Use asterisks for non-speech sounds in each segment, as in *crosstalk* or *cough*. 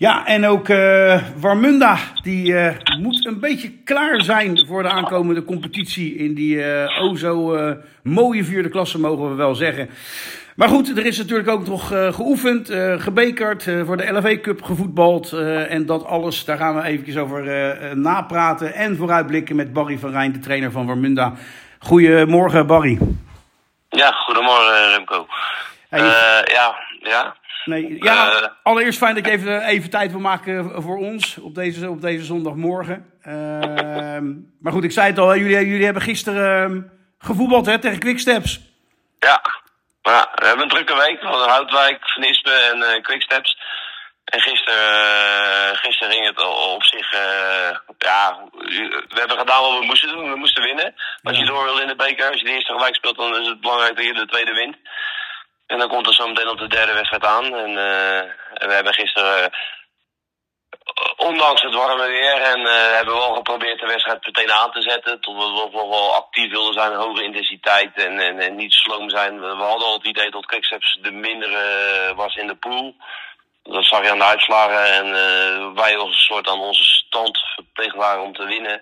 Ja, en ook uh, Warmunda, die uh, moet een beetje klaar zijn voor de aankomende competitie in die uh, o zo mooie vierde klasse, mogen we wel zeggen. Maar goed, er is natuurlijk ook nog geoefend, gebekerd, voor de LV Cup gevoetbald. en dat alles, daar gaan we eventjes over napraten en vooruitblikken met Barry van Rijn, de trainer van Warmunda. Goedemorgen, Barry. Ja, goedemorgen, Remco. Hey, ja, ja. Nee, ja, uh, allereerst fijn dat je even, even tijd wil maken voor ons op deze, op deze zondagmorgen. Uh, maar goed, ik zei het al, jullie, jullie hebben gisteren uh, gevoetbald hè, tegen Quicksteps. Ja, we hebben een drukke week van Houtwijk, Van Ispen en uh, Quicksteps. En gisteren, gisteren ging het op zich, ja, we hebben gedaan wat we moesten doen. We moesten winnen. Als je door wil in de beker, als je de eerste gelijk speelt, dan is het belangrijk dat je de tweede wint. En dan komt er zo meteen op de derde wedstrijd aan. En, en we hebben gisteren, uh, ondanks het warme weer, en uh, hebben we wel geprobeerd de wedstrijd meteen aan te zetten. Tot we nog wel actief wilden zijn, hoge intensiteit en, en, en niet sloom zijn. We, hadden al het idee dat Quicksteps de mindere was in de pool. Dat zag je aan de uitslagen. En wij als een soort aan onze stand verplicht waren om te winnen.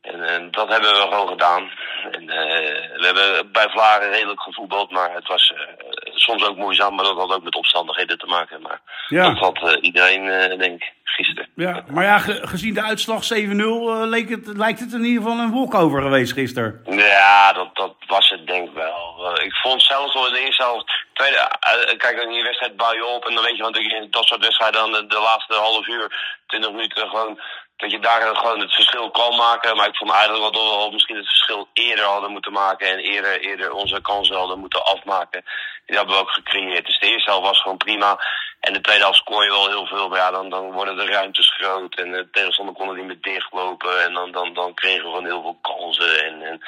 En, en, dat hebben we gewoon gedaan. En, we hebben bij Vlaren redelijk gevoetbald, maar het was soms ook moeizaam. Maar dat had ook met omstandigheden te maken. Maar ja. dat had uh, iedereen, denk ik, gisteren. Ja, maar ja, ge gezien de uitslag 7-0 leek het, lijkt het in ieder geval een walkover geweest gisteren. Ja, dat, dat was het denk ik wel. ik vond zelfs al in de eerste helft... Tweede, kijk, in die wedstrijd bouw je op en dan weet je, want dat soort wedstrijden dan de laatste half uur, 20 minuten gewoon dat je daar gewoon het verschil kan maken. Maar ik vond eigenlijk dat we wel misschien het verschil eerder hadden moeten maken. En eerder, eerder onze kansen hadden moeten afmaken. Die hebben we ook gecreëerd. Dus de eerste helft was gewoon prima. En de tweede helft scoor je wel heel veel. Maar ja, dan, dan worden de ruimtes groot. En de tegenstander kon er niet meer dichtlopen. En dan, dan, dan kregen we gewoon heel veel kansen. En, en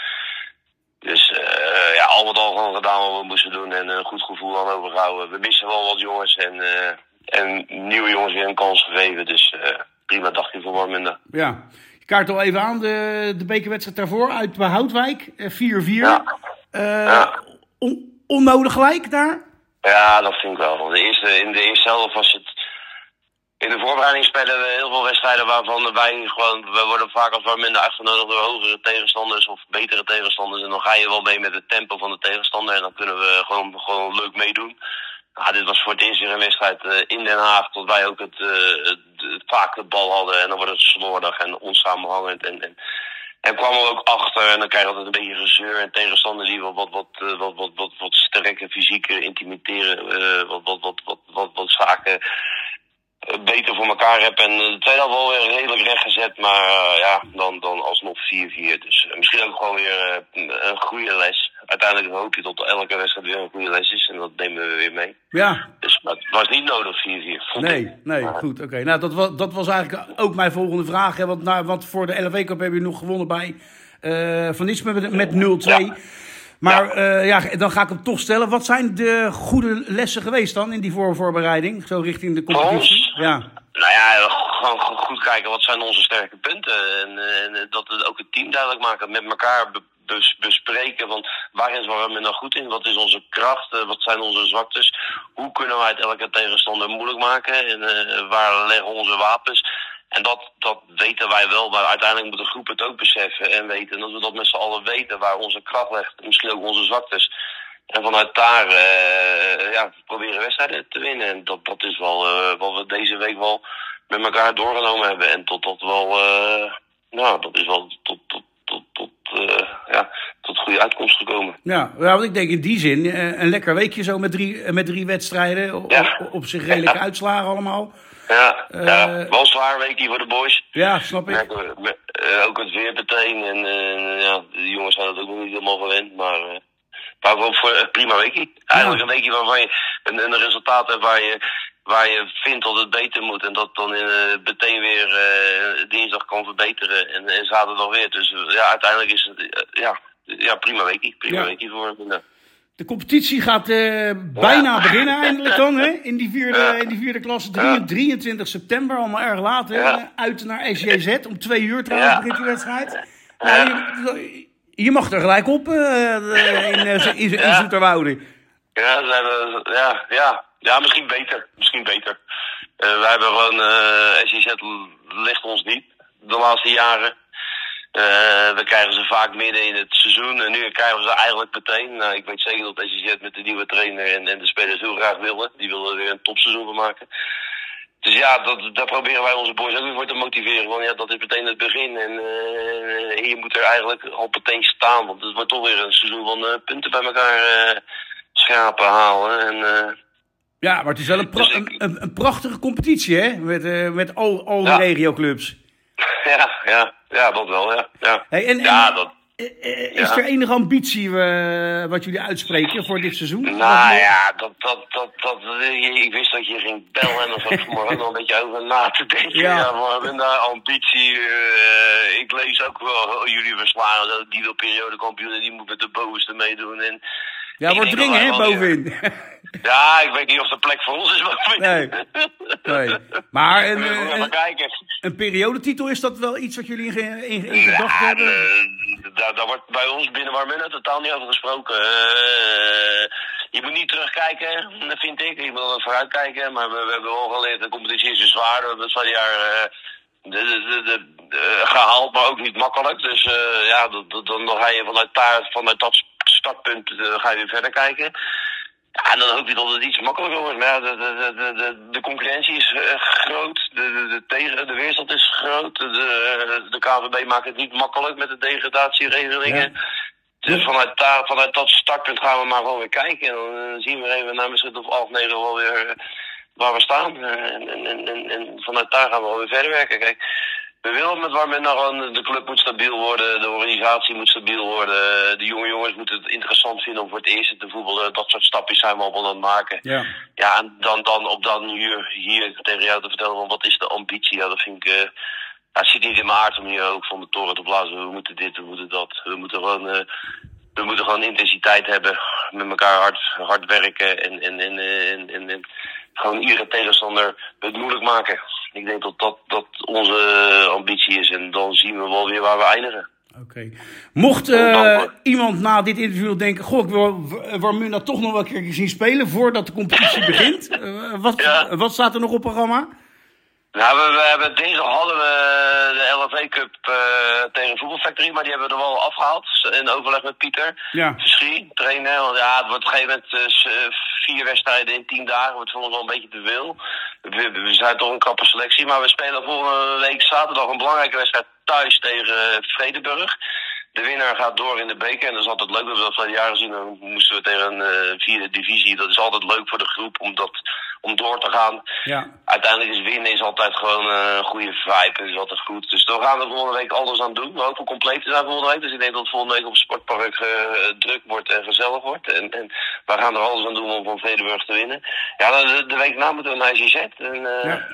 dus uh, ja, al met al gewoon gedaan wat we moesten doen. En een goed gevoel aan overhouden. We missen wel wat jongens. En, uh, en nieuwe jongens weer een kans gegeven. Dus... Uh, prima dagje voor Warminde. Ja. Je kaart al even aan de, de bekerwedstrijd daarvoor uit bij Houtwijk. 4-4. Ja. Uh, ja. On, onnodig gelijk daar? Ja, dat vind ik wel. De eerste, in de eerste helft was het... In de voorbereiding spelen we heel veel wedstrijden waarvan wij gewoon... We worden vaak als minder uitgenodigd door hogere tegenstanders of betere tegenstanders. En dan ga je wel mee met het tempo van de tegenstander. En dan kunnen we gewoon, gewoon leuk meedoen. Nou, dit was voor het eerst weer een wedstrijd uh, in Den Haag. Tot wij ook het, uh, het, vaak de bal hadden. En dan wordt het slordig en onsamenhangend. En, en, en kwam er ook achter. En dan krijg je altijd een beetje gezeur. En tegenstander die wat, wat, wat, wat, wat, wat, wat sterker fysiek intimideren. Uh, wat, wat, wat, wat, wat, wat zaken beter voor elkaar heb. En de tweede had wel weer redelijk rechtgezet. Maar ja, dan, dan alsnog 4-4. Dus misschien ook gewoon weer een goede les uiteindelijk hoop je dat elke wedstrijd weer een goede les is. En dat nemen we weer mee. Ja. Maar het was niet nodig 4-4. Nee, nee, goed. Oké, nou dat was, dat was eigenlijk ook mijn volgende vraag. Hè, want, nou, want voor de LV Cup heb je nog gewonnen bij uh, Van Nispen met, met 0-2. Ja. Maar ja. Uh, ja. dan ga ik hem toch stellen. Wat zijn de goede lessen geweest dan in die voorbereiding? Zo richting de competitie? Ja. Nou ja, gewoon goed kijken wat zijn onze sterke punten. En, en dat we ook het team duidelijk maken. Met elkaar bespreken. Want waar is we nou goed in? Wat is onze kracht? Uh, wat zijn onze zwaktes? Hoe kunnen wij het elke tegenstander moeilijk maken? En uh, waar leggen onze wapens? En dat, dat weten wij wel, maar uiteindelijk moet de groep het ook beseffen en weten. dat we dat met z'n allen weten, waar onze kracht ligt, misschien ook onze zwaktes. En vanuit daar uh, ja, proberen wedstrijden te winnen. En dat, dat is wel wat we deze week wel met elkaar doorgenomen hebben. En tot dat wel, uh, nou, dat is wel tot, tot, ja, tot goede uitkomst gekomen. Ja, ja, want ik denk in die zin, een lekker weekje zo met drie, met drie wedstrijden. Ja. Op, op zich redelijke ja. uitslagen allemaal. Ja, uh, ja, wel zwaar weekje voor de boys. Ja, snap ik. Uh, ook het weer meteen. En uh, ja, de jongens zijn het ook nog niet helemaal gewend. Maar, maar wel voor een prima weekje. Eigenlijk ja. een weekje waarvan je een, een resultaat hebt waar je, waar je vindt dat het beter moet. En dat dan in, meteen weer dinsdag kan verbeteren. En, en zaterdag weer. Dus ja, uiteindelijk is het ja, ja, prima weekje. Prima ja. weekje voor me. De competitie gaat uh, bijna beginnen eindelijk dan, hè? In die vierde, in die vierde klasse. 23 september, allemaal erg laat, hè? Uit naar SJZ. *laughs* Om twee uur trouwens begint die wedstrijd. Nou, je, je, mag er gelijk op uh, in, in, *laughs* in, in Zoeterwoude. Ja, ja, ja, ja, misschien beter. Misschien beter. Uh, wij hebben gewoon, uh, SIZ ligt ons niet de laatste jaren. Uh, we krijgen ze vaak midden in het seizoen en nu krijgen we ze eigenlijk meteen. Nou, ik weet zeker dat SIZ met de nieuwe trainer en, en de spelers heel graag willen. Die willen er weer een topseizoen van maken. Dus ja, dat, daar proberen wij onze boys ook weer voor te motiveren. Want ja, dat is meteen het begin. En uh, je moet er eigenlijk al meteen staan. Want het wordt toch weer een seizoen van punten bij elkaar schapen halen. En, ja, maar het is wel een, pra dus ik... een, een, prachtige competitie, hè? Met, met al, al ja. de regioclubs. *laughs* Ja, ja, ja, dat wel, ja. ja. Hey, en, ja, dat... Is er enige ambitie uh, wat jullie uitspreken voor dit seizoen? Nou ja, dat, dat, dat, dat, ik wist dat je ging bellen en dan zat vanmorgen nog een beetje over na te denken. Ja, we daar ambitie. Uh, ik lees ook wel jullie verslagen, die wil periodekampioen en die moet met de bovenste meedoen. En ja, wordt dringen hè, bovenin. Ja, ik weet niet of de plek voor ons is bovenin. Nee. nee. Maar een, een, een, periodetitel, is dat wel iets wat jullie in, in, in gedacht ja, hebben? daar, daar wordt bij ons binnen Warmina totaal niet over gesproken. Uh, je moet niet terugkijken, vind ik. Je moet vooruitkijken. Maar we, we, hebben wel geleerd, de competitie is zwaar. We hebben het jaar uh, de, de, de, de, gehaald, maar ook niet makkelijk. Dus uh, ja, dan, dan ga je vanuit, daar, vanuit dat startpunt ga je weer verder kijken. Ja, en dan hoop je dat het iets makkelijker wordt. Maar ja, de, de, de, de, de concurrentie is uh, groot. De, de, de, tegen, de weerstand is groot. De, de KVB maakt het niet makkelijk met de degradatieregelingen. Dus vanuit, daar, vanuit dat startpunt gaan we maar gewoon weer kijken. En dan zien we even na misschien of half negen wel weer waar we staan. En, en, en, en, vanuit daar gaan we wel weer verder werken. Kijk, we willen met waar men gewoon, de club moet stabiel worden, de organisatie moet stabiel worden. De jonge jongens moeten het interessant vinden om voor het eerst te voetballen. Dat soort stapjes zijn we al aan het maken. Ja, ja en dan, dan op dan hier, hier tegen jou te vertellen van wat is de ambitie. Ja, dat vind ik... Uh, het zit niet in mijn aard om hier ook van de toren te blazen. We moeten dit, we moeten dat. We moeten gewoon, uh, we moeten gewoon intensiteit hebben. Met elkaar hard, hard werken en, en, en, en, en, en gewoon iedere tegenstander het moeilijk maken. Ik denk dat dat, dat onze ambitie is en dan zien we wel weer waar we eindigen. Oké. Okay. Mocht uh, iemand na dit interview denken: Goh, ik wil Warmuna toch nog wel een keer zien spelen voordat de competitie *laughs* begint. Uh, wat, ja. wat staat er nog op programma? Nou, we, we hebben deze hadden we de LFV Cup uh, tegen Voetbalfactory, maar die hebben we er wel afgehaald. In overleg met Pieter. Ja. Verschie, trainen. Want ja, het wordt op een gegeven moment uh, vier wedstrijden in tien dagen. wordt voor ons wel een beetje te veel. We, we, zijn toch een krappe selectie, maar we spelen volgende week zaterdag een belangrijke wedstrijd thuis tegen Vredeburg. De winnaar gaat door in de beker en dat is altijd leuk. We hebben dat van jaren gezien. Dan moesten we tegen een vierde divisie. Dat is altijd leuk voor de groep om, dat, om door te gaan. Ja. Uiteindelijk is winnen is altijd gewoon uh, een goede vibe. Het is altijd goed. Dus daar gaan we volgende week alles aan doen. We hopen compleet te zijn volgende week. Dus ik denk dat het volgende week op het sportpark uh, druk wordt en gezellig wordt. En, en we gaan er alles aan doen om van Vredeburg te winnen. Ja, de, de week na moeten we naar ICZ. En, ja.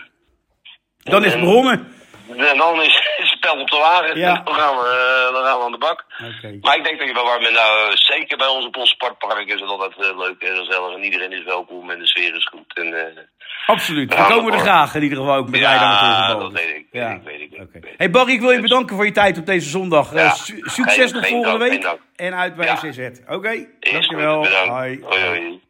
Dan is het begonnen. En dan is het spel op de wagen. Ja. Dan, gaan we, dan gaan we aan de bak. Okay. Maar ik denk dat je bij Warmen nou, zeker bij ons op ons sportpark is het altijd uh, leuk en gezellig. En iedereen is welkom en de sfeer is goed. En, Absoluut. We komen er graag in ieder geval ook met ja, dat weet ik. Ja. ik, weet ik, okay. Hey Barry, ik wil je bedanken voor je tijd op deze zondag. Ja, su succes nog volgende week. En uit bij CZ. Oké, okay, dankjewel. Hoi. hoi.